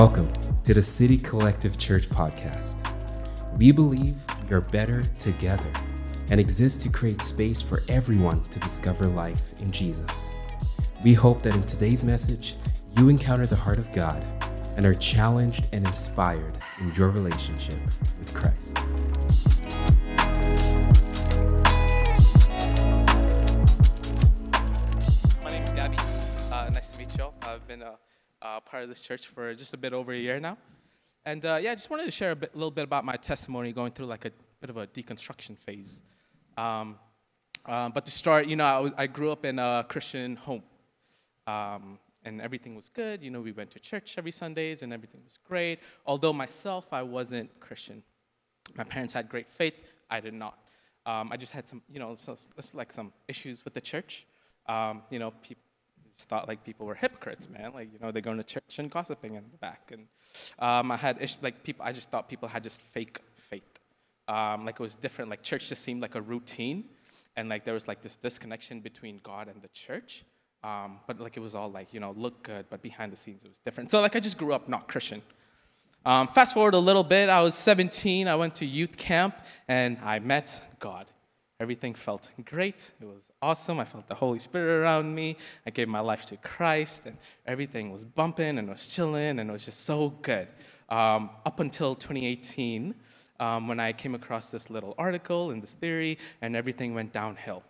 Welcome to the City Collective Church podcast. We believe we are better together and exist to create space for everyone to discover life in Jesus. We hope that in today's message, you encounter the heart of God and are challenged and inspired in your relationship with Christ. My name is Gabby. Uh, nice to meet you. I've been a uh, part of this church for just a bit over a year now. And uh, yeah, I just wanted to share a bit, little bit about my testimony going through like a bit of a deconstruction phase. Um, uh, but to start, you know, I, was, I, grew up in a Christian home. Um, and everything was good. You know, we went to church every Sundays and everything was great. Although myself, I wasn't Christian. My parents had great faith. I did not. Um, I just had some, you know, so, like some issues with the church. Um, you know, people thought like people were hypocrites, man. Like, you know, they're going to church and gossiping in the back. And um, I had like people. I just thought people had just fake faith. Um, like it was different. Like church just seemed like a routine, and like there was like this disconnection between God and the church. Um, but like it was all like you know look good, but behind the scenes it was different. So like I just grew up not Christian. Um, fast forward a little bit, I was 17. I went to youth camp and I met God. Everything felt great. It was awesome. I felt the Holy Spirit around me. I gave my life to Christ, and everything was bumping and was chilling, and it was just so good. Um, up until 2018, um, when I came across this little article and this theory, and everything went downhill.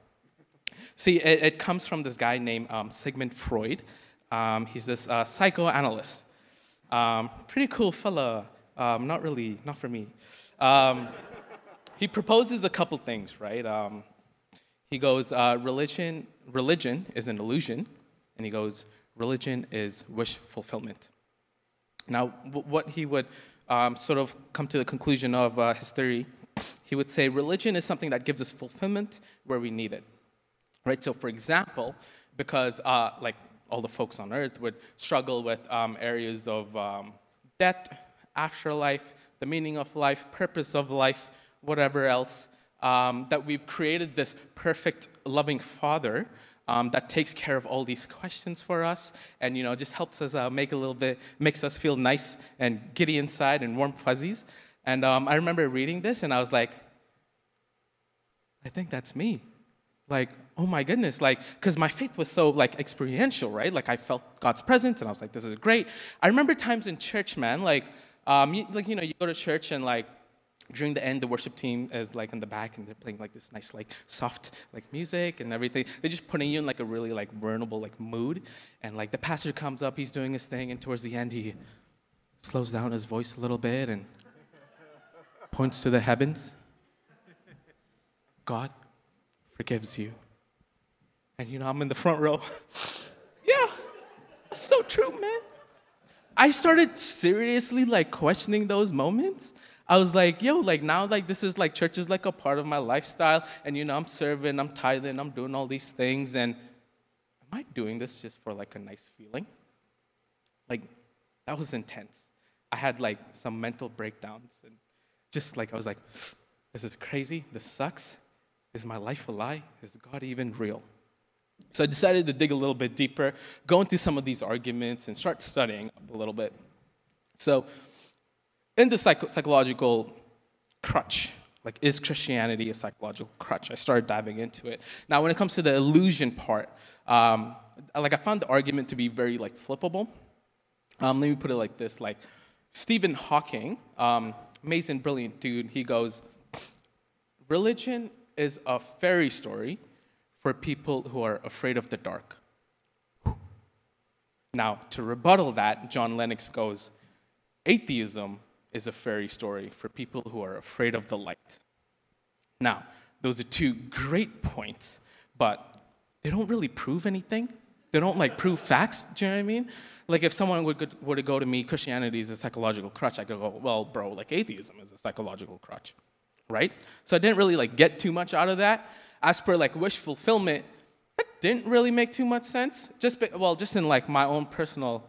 See, it, it comes from this guy named um, Sigmund Freud. Um, he's this uh, psychoanalyst. Um, pretty cool fella. Um, not really, not for me he proposes a couple things, right? Um, he goes, uh, religion, religion is an illusion, and he goes, religion is wish fulfillment. Now, w- what he would um, sort of come to the conclusion of uh, his theory, he would say religion is something that gives us fulfillment where we need it, right? So, for example, because uh, like all the folks on earth would struggle with um, areas of um, death, afterlife, the meaning of life, purpose of life, whatever else, um, that we've created this perfect, loving Father um, that takes care of all these questions for us and you know just helps us uh, make a little bit makes us feel nice and giddy inside and warm fuzzies. And um, i remember reading this and i was like i think that's me. Like oh my goodness like because my faith was so like experiential right? Like i felt god's presence and i was like this is great. I remember times in church man like um, you, like you know you go to church and like during the end, the worship team is like in the back and they're playing like this nice, like soft, like music and everything. They're just putting you in like a really like vulnerable like mood. And like the pastor comes up, he's doing his thing, and towards the end he slows down his voice a little bit and points to the heavens. God forgives you. And you know, I'm in the front row. yeah, that's so true, man. I started seriously like questioning those moments I was like, yo, like now, like this is like church is like a part of my lifestyle, and you know, I'm serving, I'm tithing, I'm doing all these things, and am I doing this just for like a nice feeling? Like, that was intense. I had like some mental breakdowns, and just like I was like, this is crazy, this sucks. Is my life a lie? Is God even real? So I decided to dig a little bit deeper, go into some of these arguments, and start studying a little bit. So in the psych- psychological crutch, like is Christianity a psychological crutch? I started diving into it. Now, when it comes to the illusion part, um, like I found the argument to be very like flippable. Um, let me put it like this: like Stephen Hawking, um, amazing, brilliant dude. He goes, religion is a fairy story for people who are afraid of the dark. Now, to rebuttal that, John Lennox goes, atheism is a fairy story for people who are afraid of the light. Now, those are two great points, but they don't really prove anything. They don't like prove facts. Do you know what I mean? Like if someone would, were to go to me, Christianity is a psychological crutch, I could go, well, bro, like atheism is a psychological crutch, right? So I didn't really like get too much out of that. As per like wish fulfillment, that didn't really make too much sense. Just be, well, just in like my own personal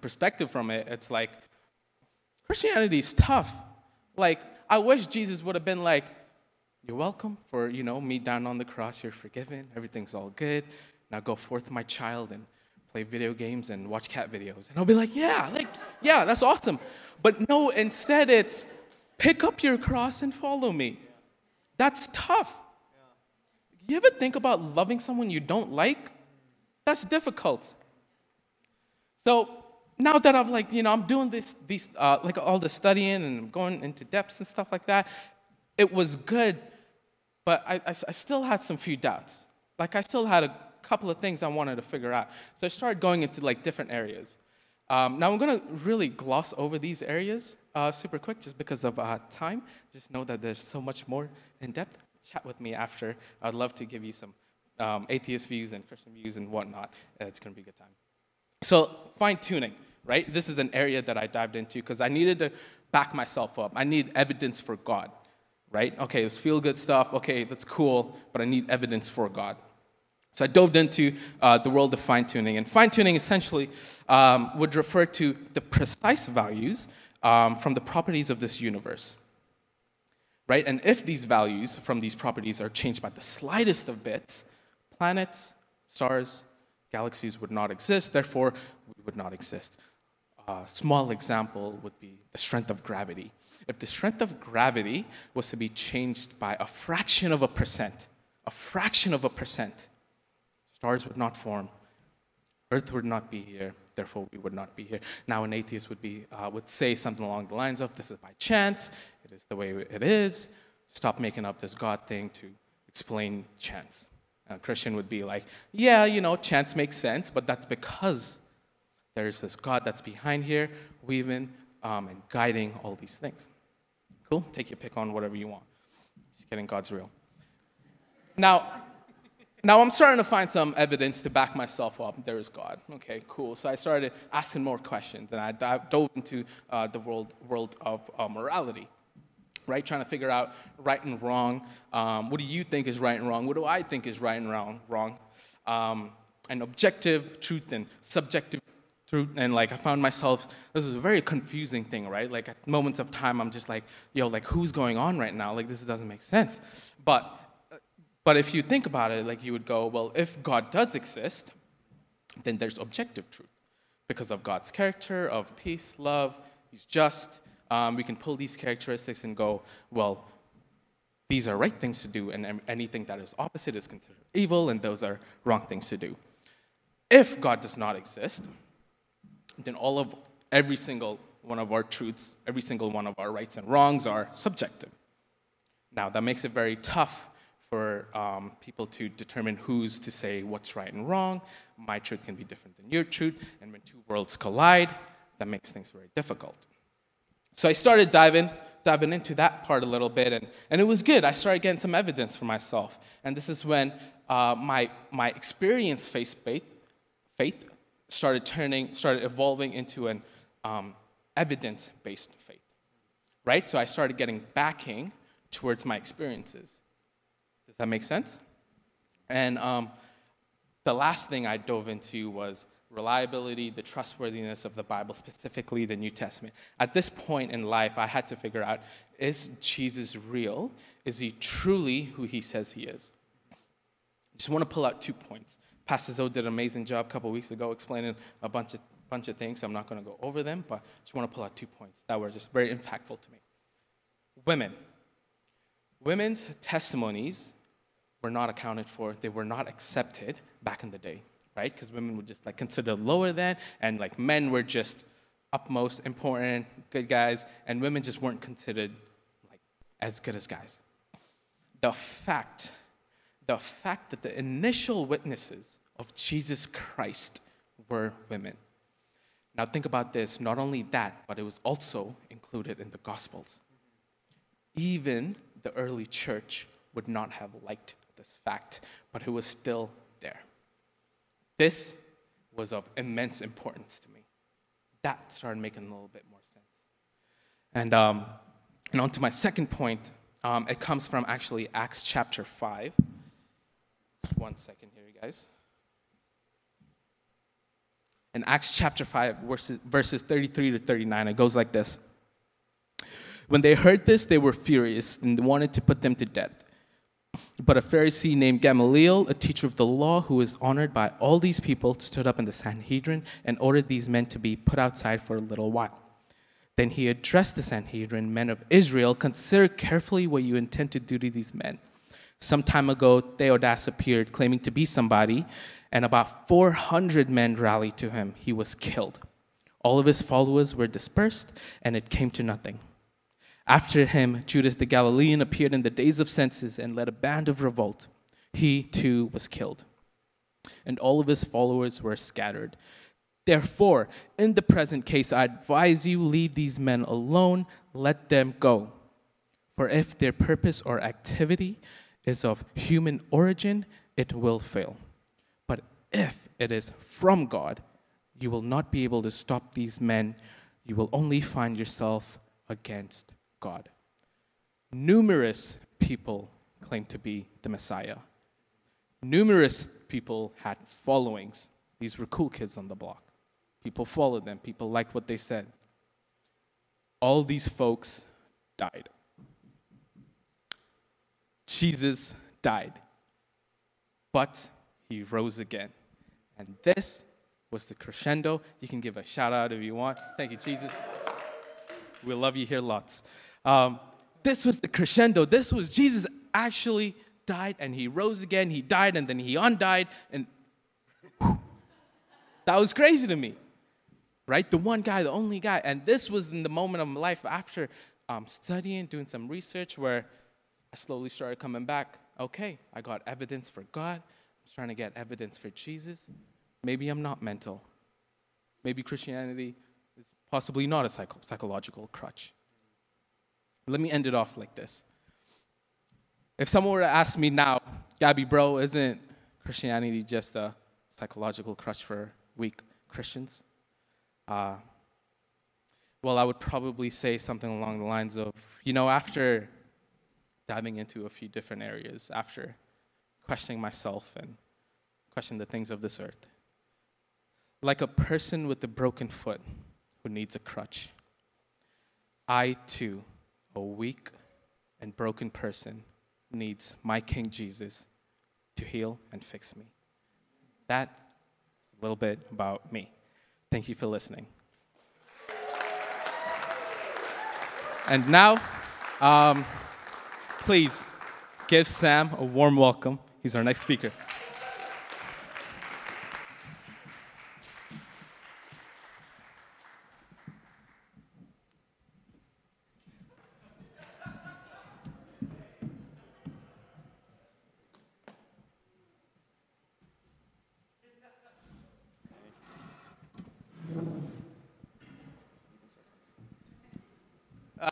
perspective from it, it's like Christianity is tough. Like, I wish Jesus would have been like, You're welcome for, you know, me down on the cross. You're forgiven. Everything's all good. Now go forth, my child, and play video games and watch cat videos. And I'll be like, yeah, like, yeah, that's awesome. But no, instead it's pick up your cross and follow me. That's tough. You ever think about loving someone you don't like? That's difficult. So now that I've like, you know, I'm doing this, these, uh, like all the studying and going into depths and stuff like that, it was good, but I, I, I still had some few doubts. Like I still had a couple of things I wanted to figure out. So I started going into like different areas. Um, now I'm gonna really gloss over these areas uh, super quick just because of uh, time. Just know that there's so much more in depth. Chat with me after. I'd love to give you some um, atheist views and Christian views and whatnot. It's gonna be a good time. So fine tuning, right? This is an area that I dived into because I needed to back myself up. I need evidence for God, right? Okay, it's feel good stuff. Okay, that's cool, but I need evidence for God. So I dove into uh, the world of fine tuning. And fine tuning essentially um, would refer to the precise values um, from the properties of this universe. Right? And if these values from these properties are changed by the slightest of bits, planets, stars, galaxies would not exist, therefore, we would not exist. A small example would be the strength of gravity. If the strength of gravity was to be changed by a fraction of a percent, a fraction of a percent, Stars would not form. Earth would not be here, therefore we would not be here. Now, an atheist would, be, uh, would say something along the lines of, This is by chance, it is the way it is. Stop making up this God thing to explain chance. And a Christian would be like, Yeah, you know, chance makes sense, but that's because there's this God that's behind here, weaving um, and guiding all these things. Cool? Take your pick on whatever you want. Just kidding, God's real. Now, now I'm starting to find some evidence to back myself up. There is God. Okay, cool. So I started asking more questions, and I dove into uh, the world, world of uh, morality, right? Trying to figure out right and wrong. Um, what do you think is right and wrong? What do I think is right and wrong? Wrong. Um, and objective truth and subjective truth. And like I found myself, this is a very confusing thing, right? Like at moments of time, I'm just like, yo, like who's going on right now? Like this doesn't make sense. But but if you think about it, like you would go, well, if God does exist, then there's objective truth because of God's character of peace, love, He's just. Um, we can pull these characteristics and go, well, these are right things to do, and anything that is opposite is considered evil, and those are wrong things to do. If God does not exist, then all of every single one of our truths, every single one of our rights and wrongs are subjective. Now, that makes it very tough for um, people to determine who's to say what's right and wrong. My truth can be different than your truth, and when two worlds collide, that makes things very difficult. So I started diving, diving into that part a little bit, and, and it was good. I started getting some evidence for myself, and this is when uh, my my experience faced faith faith started turning, started evolving into an um, evidence-based faith. Right. So I started getting backing towards my experiences Does that make sense? And um, the last thing I dove into was reliability, the trustworthiness of the Bible, specifically the New Testament. At this point in life, I had to figure out is Jesus real? Is he truly who he says he is? I just want to pull out two points. Pastor Zoe did an amazing job a couple weeks ago explaining a bunch of, bunch of things. I'm not going to go over them, but I just want to pull out two points that were just very impactful to me. Women. Women's testimonies were not accounted for, they were not accepted back in the day, right? Because women were just like considered lower than, and like men were just upmost important, good guys, and women just weren't considered like as good as guys. The fact, the fact that the initial witnesses of Jesus Christ were women. Now think about this, not only that, but it was also included in the Gospels. Even the early church would not have liked this fact, but it was still there. This was of immense importance to me. That started making a little bit more sense. And, um, and on to my second point, um, it comes from actually Acts chapter 5. Just one second here, you guys. In Acts chapter 5, verses, verses 33 to 39, it goes like this. When they heard this, they were furious and wanted to put them to death. But a Pharisee named Gamaliel, a teacher of the law who was honored by all these people, stood up in the Sanhedrin and ordered these men to be put outside for a little while. Then he addressed the Sanhedrin, men of Israel, consider carefully what you intend to do to these men. Some time ago, Theudas appeared, claiming to be somebody, and about 400 men rallied to him. He was killed. All of his followers were dispersed, and it came to nothing. After him, Judas the Galilean appeared in the days of census and led a band of revolt. He too was killed, and all of his followers were scattered. Therefore, in the present case, I advise you leave these men alone, let them go. For if their purpose or activity is of human origin, it will fail. If it is from God, you will not be able to stop these men. You will only find yourself against God. Numerous people claimed to be the Messiah. Numerous people had followings. These were cool kids on the block. People followed them, people liked what they said. All these folks died. Jesus died, but he rose again. And this was the crescendo. You can give a shout out if you want. Thank you, Jesus. We love you here lots. Um, this was the crescendo. This was Jesus actually died and he rose again. He died and then he undied. And whew, that was crazy to me, right? The one guy, the only guy. And this was in the moment of my life after um, studying, doing some research, where I slowly started coming back. Okay, I got evidence for God. I'm trying to get evidence for Jesus. Maybe I'm not mental. Maybe Christianity is possibly not a psycho- psychological crutch. Let me end it off like this. If someone were to ask me now, Gabby, bro, isn't Christianity just a psychological crutch for weak Christians? Uh, well, I would probably say something along the lines of, you know, after diving into a few different areas, after questioning myself and questioning the things of this earth, like a person with a broken foot who needs a crutch, I too a weak and broken person needs my King Jesus to heal and fix me. That is a little bit about me. Thank you for listening. And now, um, please give Sam a warm welcome. He's our next speaker.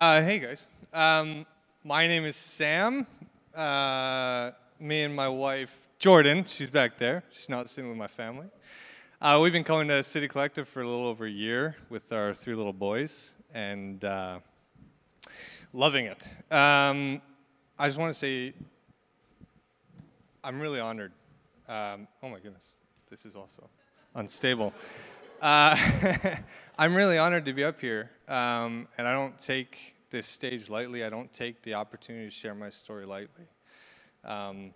Uh, hey guys, um, my name is Sam. Uh, me and my wife Jordan, she's back there. She's not sitting with my family. Uh, we've been coming to City Collective for a little over a year with our three little boys, and uh, loving it. Um, I just want to say, I'm really honored. Um, oh my goodness, this is also unstable. Uh, I'm really honored to be up here, um, and I don't take this stage lightly. I don't take the opportunity to share my story lightly, um,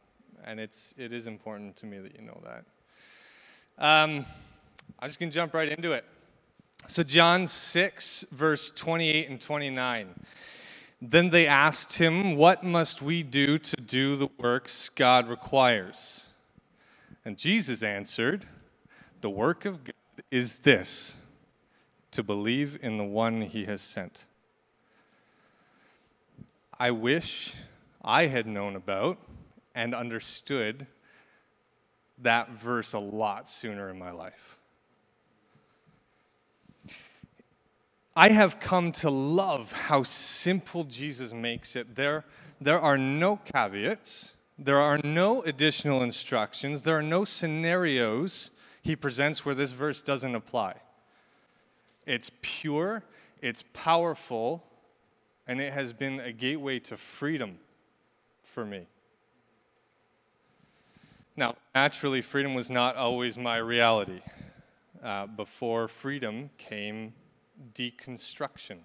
and it's it is important to me that you know that. Um, I'm just gonna jump right into it. So John 6, verse 28 and 29. Then they asked him, What must we do to do the works God requires? And Jesus answered, The work of God is this to believe in the one he has sent. I wish I had known about and understood that verse a lot sooner in my life. I have come to love how simple Jesus makes it. There, there are no caveats, there are no additional instructions, there are no scenarios he presents where this verse doesn't apply. It's pure, it's powerful, and it has been a gateway to freedom for me. Now, naturally, freedom was not always my reality. Uh, before freedom came deconstruction.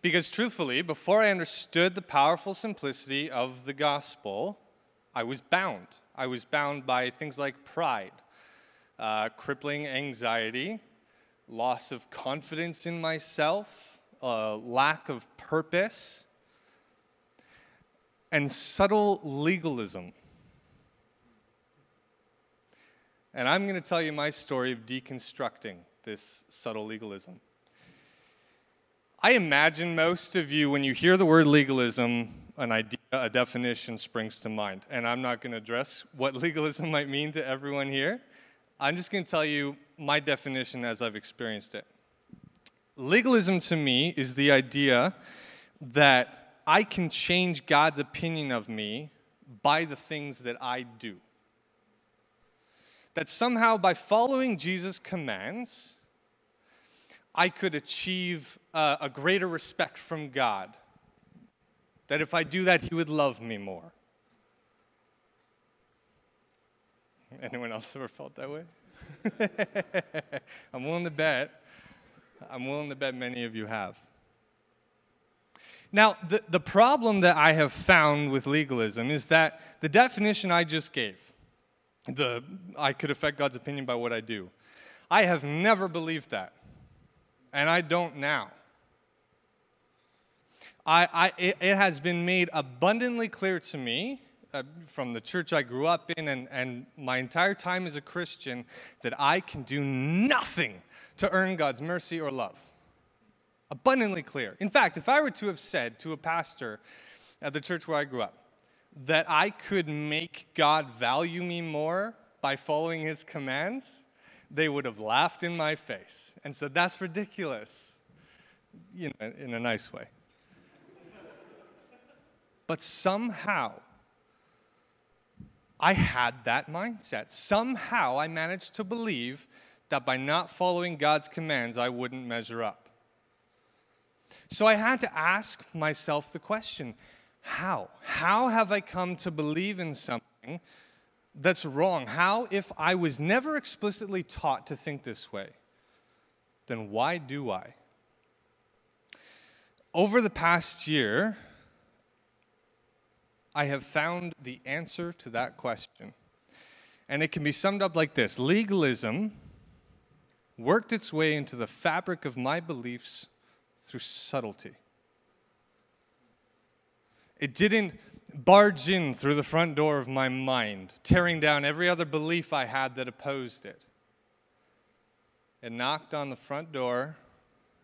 Because truthfully, before I understood the powerful simplicity of the gospel, I was bound. I was bound by things like pride, uh, crippling anxiety, loss of confidence in myself, uh, lack of purpose, and subtle legalism. And I'm going to tell you my story of deconstructing this subtle legalism. I imagine most of you, when you hear the word legalism, an idea, a definition springs to mind. And I'm not going to address what legalism might mean to everyone here. I'm just going to tell you my definition as I've experienced it. Legalism to me is the idea that I can change God's opinion of me by the things that I do. That somehow by following Jesus' commands, I could achieve uh, a greater respect from God. That if I do that, He would love me more. Anyone else ever felt that way? I'm willing to bet. I'm willing to bet many of you have. Now, the, the problem that I have found with legalism is that the definition I just gave, the I could affect God's opinion by what I do, I have never believed that and I don't now. I, I, it, it has been made abundantly clear to me uh, from the church I grew up in and, and my entire time as a Christian that I can do nothing to earn God's mercy or love. Abundantly clear. In fact, if I were to have said to a pastor at the church where I grew up that I could make God value me more by following his commands, they would have laughed in my face and said, That's ridiculous, you know, in a nice way. but somehow, I had that mindset. Somehow, I managed to believe that by not following God's commands, I wouldn't measure up. So I had to ask myself the question how? How have I come to believe in something that's wrong? How, if I was never explicitly taught to think this way, then why do I? Over the past year, I have found the answer to that question. And it can be summed up like this Legalism worked its way into the fabric of my beliefs through subtlety. It didn't barge in through the front door of my mind, tearing down every other belief I had that opposed it. It knocked on the front door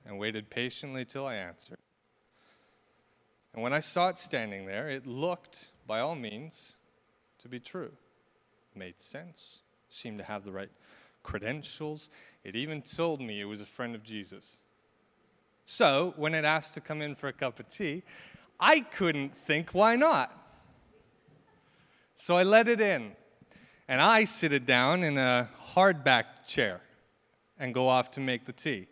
and waited patiently till I answered. And when I saw it standing there, it looked, by all means, to be true. Made sense, seemed to have the right credentials. It even told me it was a friend of Jesus. So, when it asked to come in for a cup of tea, I couldn't think why not. So I let it in. And I sit it down in a hardback chair and go off to make the tea.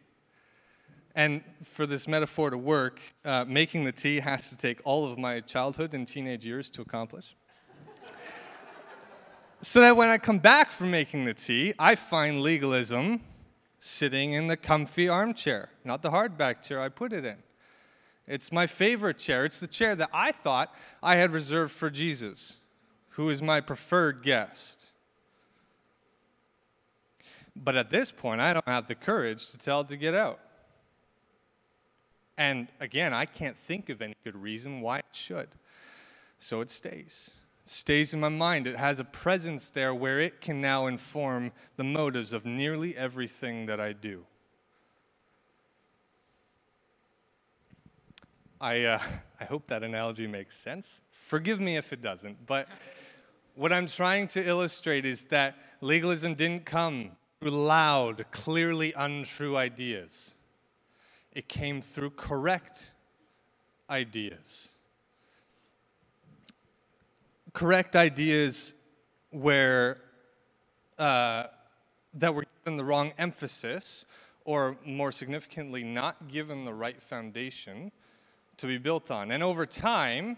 And for this metaphor to work, uh, making the tea has to take all of my childhood and teenage years to accomplish. so that when I come back from making the tea, I find legalism sitting in the comfy armchair, not the hardback chair I put it in. It's my favorite chair. It's the chair that I thought I had reserved for Jesus, who is my preferred guest. But at this point, I don't have the courage to tell it to get out. And again, I can't think of any good reason why it should. So it stays. It stays in my mind. It has a presence there where it can now inform the motives of nearly everything that I do. I, uh, I hope that analogy makes sense. Forgive me if it doesn't, but what I'm trying to illustrate is that legalism didn't come through loud, clearly untrue ideas. It came through correct ideas. Correct ideas where uh, that were given the wrong emphasis, or more significantly, not given the right foundation to be built on. And over time,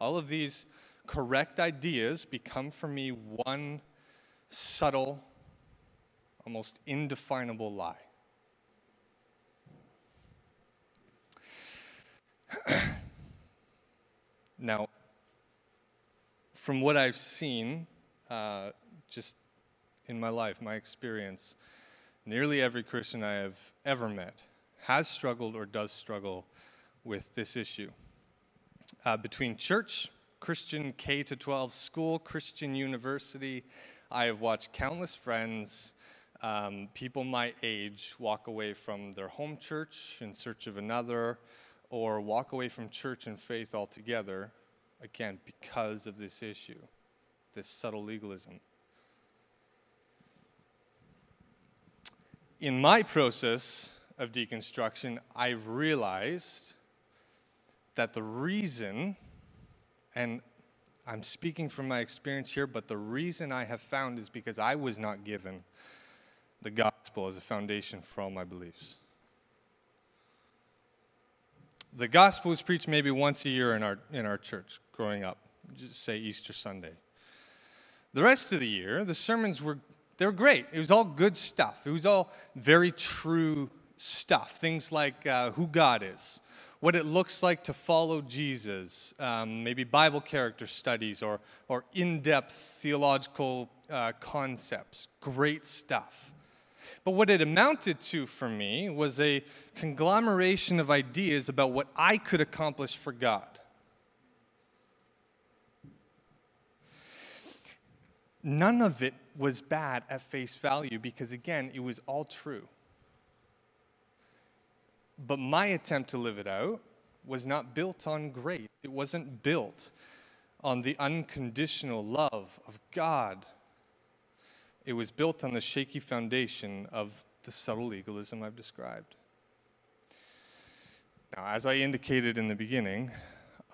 all of these correct ideas become for me one subtle, almost indefinable lie. now, from what I've seen, uh, just in my life, my experience, nearly every Christian I have ever met has struggled or does struggle with this issue. Uh, between church, Christian K to 12 school, Christian university, I have watched countless friends, um, people my age, walk away from their home church in search of another, or walk away from church and faith altogether, again, because of this issue, this subtle legalism. In my process of deconstruction, I've realized that the reason, and I'm speaking from my experience here, but the reason I have found is because I was not given the gospel as a foundation for all my beliefs. The gospel was preached maybe once a year in our, in our church growing up, just say Easter Sunday. The rest of the year, the sermons were they were great. It was all good stuff. It was all very true stuff. Things like uh, who God is, what it looks like to follow Jesus, um, maybe Bible character studies or, or in depth theological uh, concepts. Great stuff. But what it amounted to for me was a conglomeration of ideas about what I could accomplish for God. None of it was bad at face value because, again, it was all true. But my attempt to live it out was not built on grace. It wasn't built on the unconditional love of God. It was built on the shaky foundation of the subtle legalism I've described. Now, as I indicated in the beginning,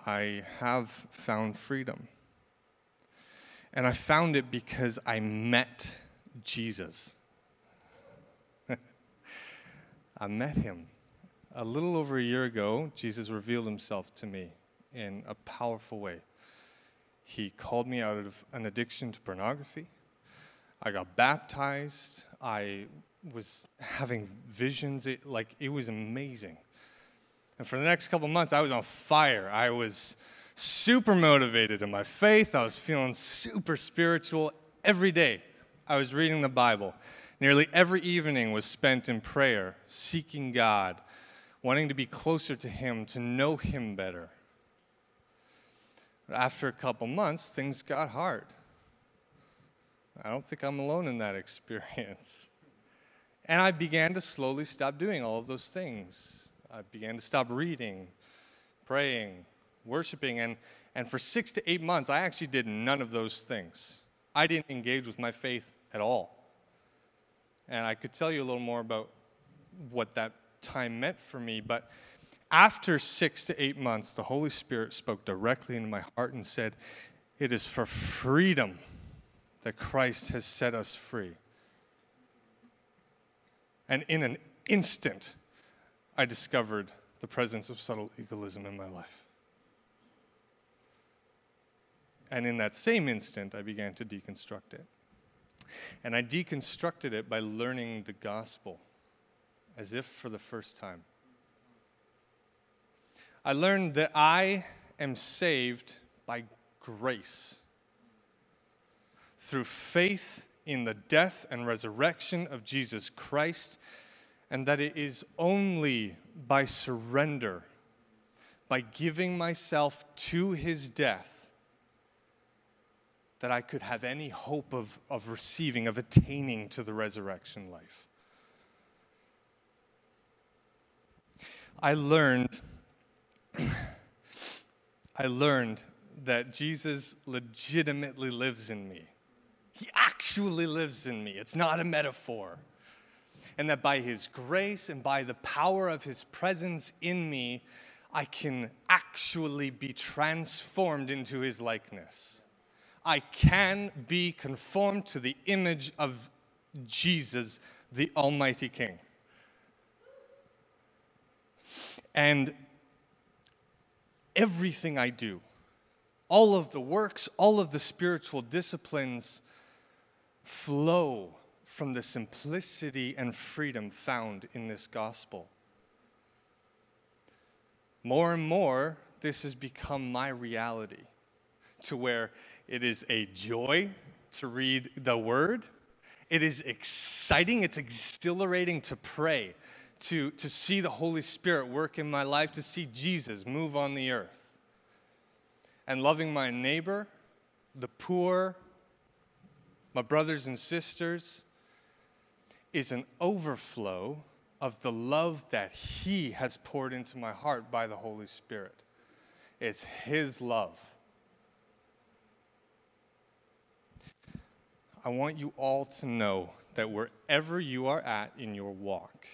I have found freedom. And I found it because I met Jesus. I met him a little over a year ago, Jesus revealed himself to me in a powerful way. He called me out of an addiction to pornography. I got baptized. I was having visions. It, like, it was amazing. And for the next couple months, I was on fire. I was super motivated in my faith. I was feeling super spiritual every day. I was reading the Bible. Nearly every evening was spent in prayer, seeking God, wanting to be closer to Him, to know Him better. After a couple months, things got hard. I don't think I'm alone in that experience. And I began to slowly stop doing all of those things. I began to stop reading, praying, worshiping, and, and for six to eight months, I actually did none of those things. I didn't engage with my faith at all. And I could tell you a little more about what that time meant for me. But after six to eight months, the Holy Spirit spoke directly into my heart and said, It is for freedom that Christ has set us free. And in an instant, I discovered the presence of subtle legalism in my life. And in that same instant, I began to deconstruct it. And I deconstructed it by learning the gospel as if for the first time. I learned that I am saved by grace through faith in the death and resurrection of Jesus Christ, and that it is only by surrender, by giving myself to his death, that I could have any hope of, of receiving, of attaining to the resurrection life. I learned I learned that Jesus legitimately lives in me. He actually lives in me. It's not a metaphor. And that by his grace and by the power of his presence in me, I can actually be transformed into his likeness. I can be conformed to the image of Jesus, the Almighty King. And everything I do, all of the works, all of the spiritual disciplines flow from the simplicity and freedom found in this gospel. more and more, this has become my reality to where it is a joy to read the word. It is exciting, it's exhilarating to pray, to, to see the Holy Spirit work in my life, to see Jesus move on the earth. And loving my neighbor, the poor, my brothers and sisters, is an overflow of the love that He has poured into my heart by the Holy Spirit. It's His love. I want you all to know that wherever you are at in your walk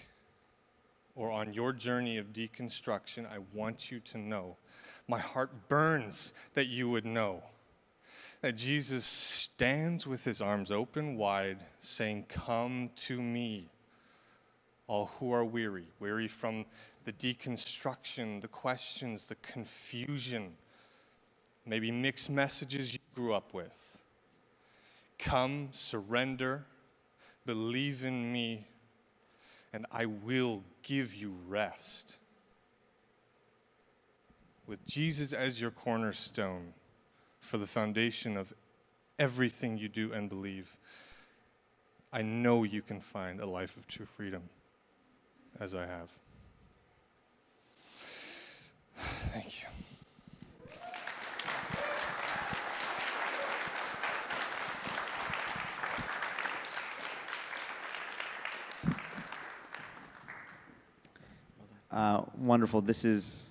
or on your journey of deconstruction, I want you to know. My heart burns that you would know that Jesus stands with his arms open wide, saying, Come to me all who are weary, weary from the deconstruction, the questions, the confusion, maybe mixed messages you grew up with. Come, surrender, believe in me, and I will give you rest. With Jesus as your cornerstone for the foundation of everything you do and believe, I know you can find a life of true freedom as I have. Thank you. Uh, wonderful. This is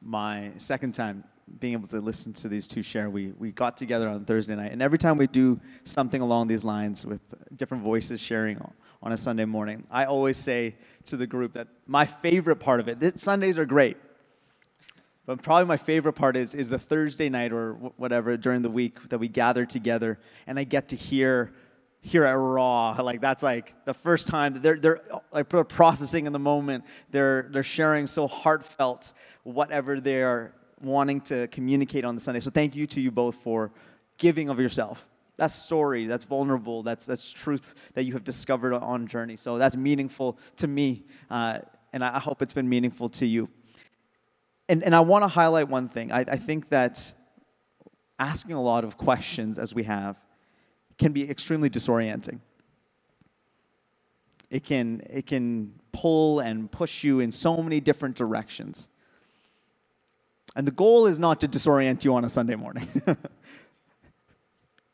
my second time being able to listen to these two share. We, we got together on Thursday night, and every time we do something along these lines with different voices sharing on a Sunday morning. I always say to the group that my favorite part of it, Sundays are great, but probably my favorite part is, is the Thursday night or whatever during the week that we gather together and I get to hear hear at raw. Like that's like the first time they're they're like processing in the moment. They're they're sharing so heartfelt whatever they're wanting to communicate on the Sunday. So thank you to you both for giving of yourself that's story, that's vulnerable, that's, that's truth that you have discovered on journey. So that's meaningful to me, uh, and I hope it's been meaningful to you. And, and I want to highlight one thing. I, I think that asking a lot of questions as we have can be extremely disorienting. It can, it can pull and push you in so many different directions. And the goal is not to disorient you on a Sunday morning.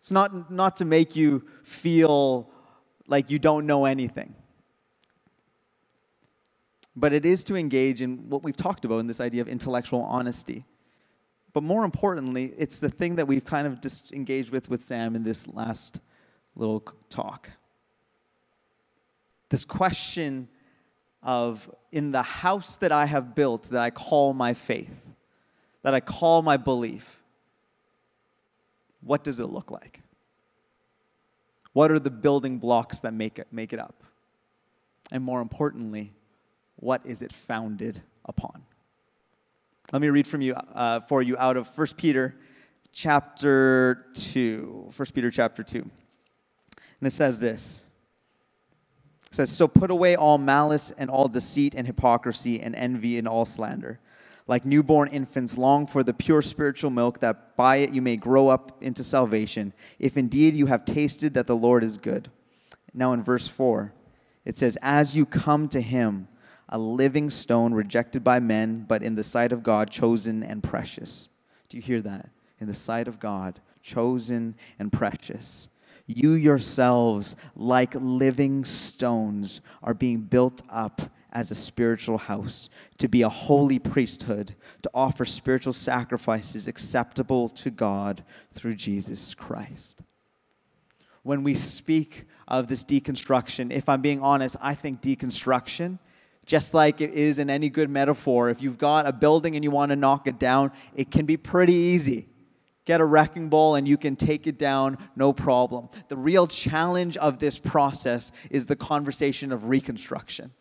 It's not, not to make you feel like you don't know anything. But it is to engage in what we've talked about in this idea of intellectual honesty. But more importantly, it's the thing that we've kind of just engaged with with Sam in this last little talk. This question of, in the house that I have built, that I call my faith, that I call my belief, what does it look like? What are the building blocks that make it, make it up? And more importantly, what is it founded upon? Let me read from you, uh, for you out of 1 Peter chapter 2. 1 Peter chapter 2. And it says this. It says, So put away all malice and all deceit and hypocrisy and envy and all slander like newborn infants, long for the pure spiritual milk, that by it you may grow up into salvation, if indeed you have tasted that the Lord is good. Now, in verse 4, it says, As you come to him, a living stone rejected by men, but in the sight of God, chosen and precious. Do you hear that? In the sight of God, chosen and precious. You yourselves, like living stones, are being built up as a spiritual house, to be a holy priesthood, to offer spiritual sacrifices acceptable to God through Jesus Christ. When we speak of this deconstruction, if I'm being honest, I think deconstruction, just like it is in any good metaphor, if you've got a building and you want to knock it down, it can be pretty easy get a wrecking ball and you can take it down, no problem. The real challenge of this process is the conversation of reconstruction.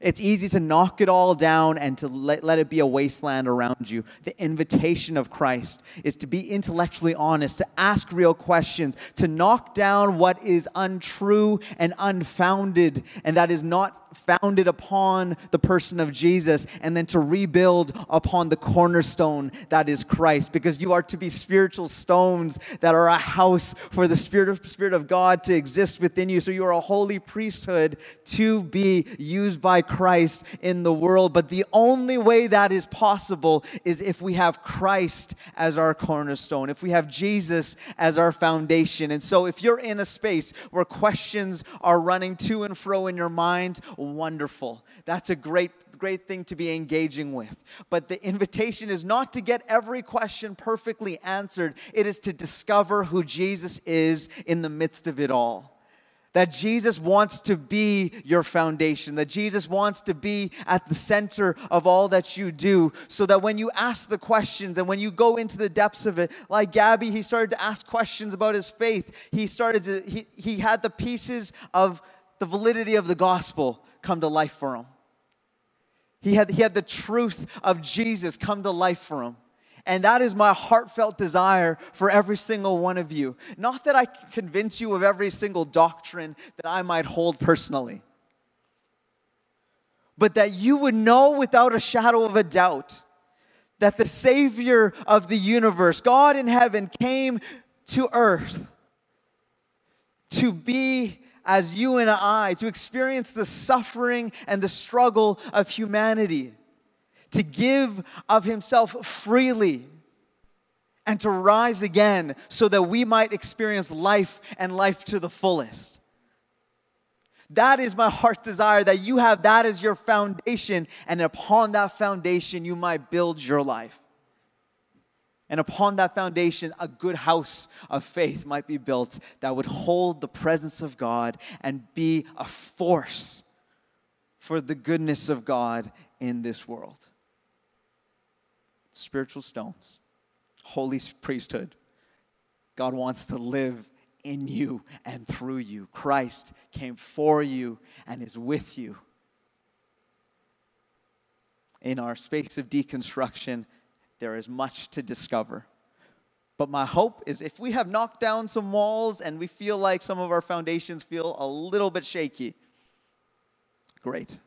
It's easy to knock it all down and to let, let it be a wasteland around you. The invitation of Christ is to be intellectually honest, to ask real questions, to knock down what is untrue and unfounded, and that is not founded upon the person of Jesus, and then to rebuild upon the cornerstone that is Christ, because you are to be spiritual stones that are a house for the Spirit of, Spirit of God to exist within you. So you are a holy priesthood to be used by Christ in the world. But the only way that is possible is if we have Christ as our cornerstone, if we have Jesus as our foundation. And so if you're in a space where questions are running to and fro in your mind, wonderful. That's a great great thing to be engaging with. But the invitation is not to get every question perfectly answered, it is to discover who Jesus is in the midst of it all. That Jesus wants to be your foundation, that Jesus wants to be at the center of all that you do, so that when you ask the questions and when you go into the depths of it, like Gabby, he started to ask questions about his faith. He started to, he, he had the pieces of the validity of the gospel come to life for him. He had, he had the truth of Jesus come to life for him. And that is my heartfelt desire for every single one of you. Not that I convince you of every single doctrine that I might hold personally, but that you would know without a shadow of a doubt that the Savior of the universe, God in heaven, came to earth to be as you and I, to experience the suffering and the struggle of humanity to give of himself freely and to rise again so that we might experience life and life to the fullest. That is my heart desire that you have that as your foundation, and upon that foundation, you might build your life. And upon that foundation, a good house of faith might be built that would hold the presence of God and be a force for the goodness of God in this world spiritual stones, holy priesthood. God wants to live in you and through you. Christ came for you and is with you. In our space of deconstruction, there is much to discover. But my hope is if we have knocked down some walls and we feel like some of our foundations feel a little bit shaky, great.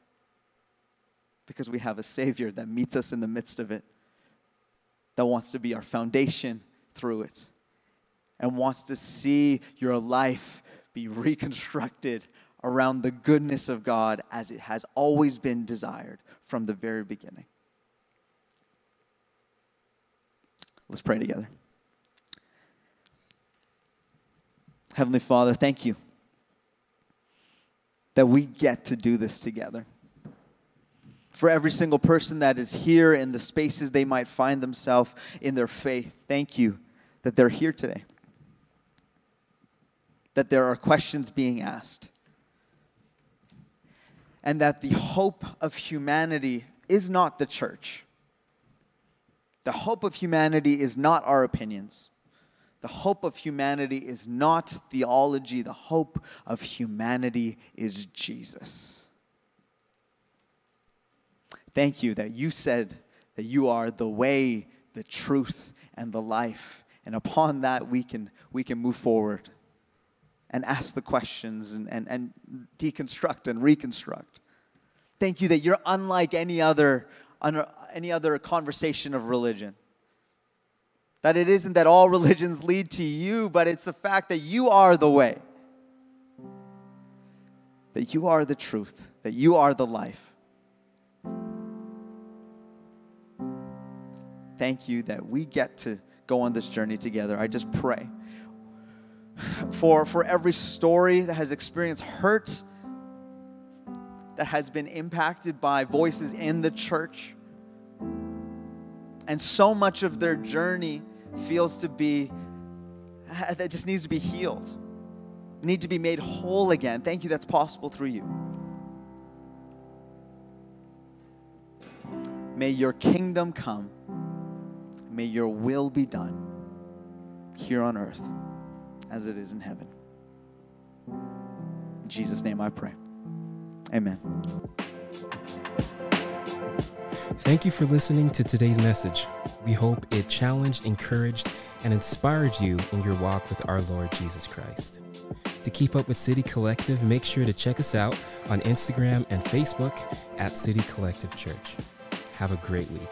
Because we have a Savior that meets us in the midst of it that wants to be our foundation through it and wants to see your life be reconstructed around the goodness of God as it has always been desired from the very beginning. Let's pray together. Heavenly Father, thank you that we get to do this together for every single person that is here in the spaces they might find themselves in their faith. Thank you that they're here today, that there are questions being asked, and that the hope of humanity is not the church. The hope of humanity is not our opinions. The hope of humanity is not theology. The hope of humanity is Jesus. Thank you that you said that you are the way, the truth, and the life. And upon that, we can, we can move forward and ask the questions and, and, and deconstruct and reconstruct. Thank you that you're unlike any other, any other conversation of religion. That it isn't that all religions lead to you, but it's the fact that you are the way, that you are the truth, that you are the life. Thank you that we get to go on this journey together. I just pray for, for every story that has experienced hurt, that has been impacted by voices in the church. And so much of their journey feels to be, that just needs to be healed, need to be made whole again. Thank you, that's possible through you. May your kingdom come. May your will be done here on earth as it is in heaven. In Jesus' name I pray. Amen. Thank you for listening to today's message. We hope it challenged, encouraged, and inspired you in your walk with our Lord Jesus Christ. To keep up with City Collective, make sure to check us out on Instagram and Facebook at City Collective Church. Have a great week.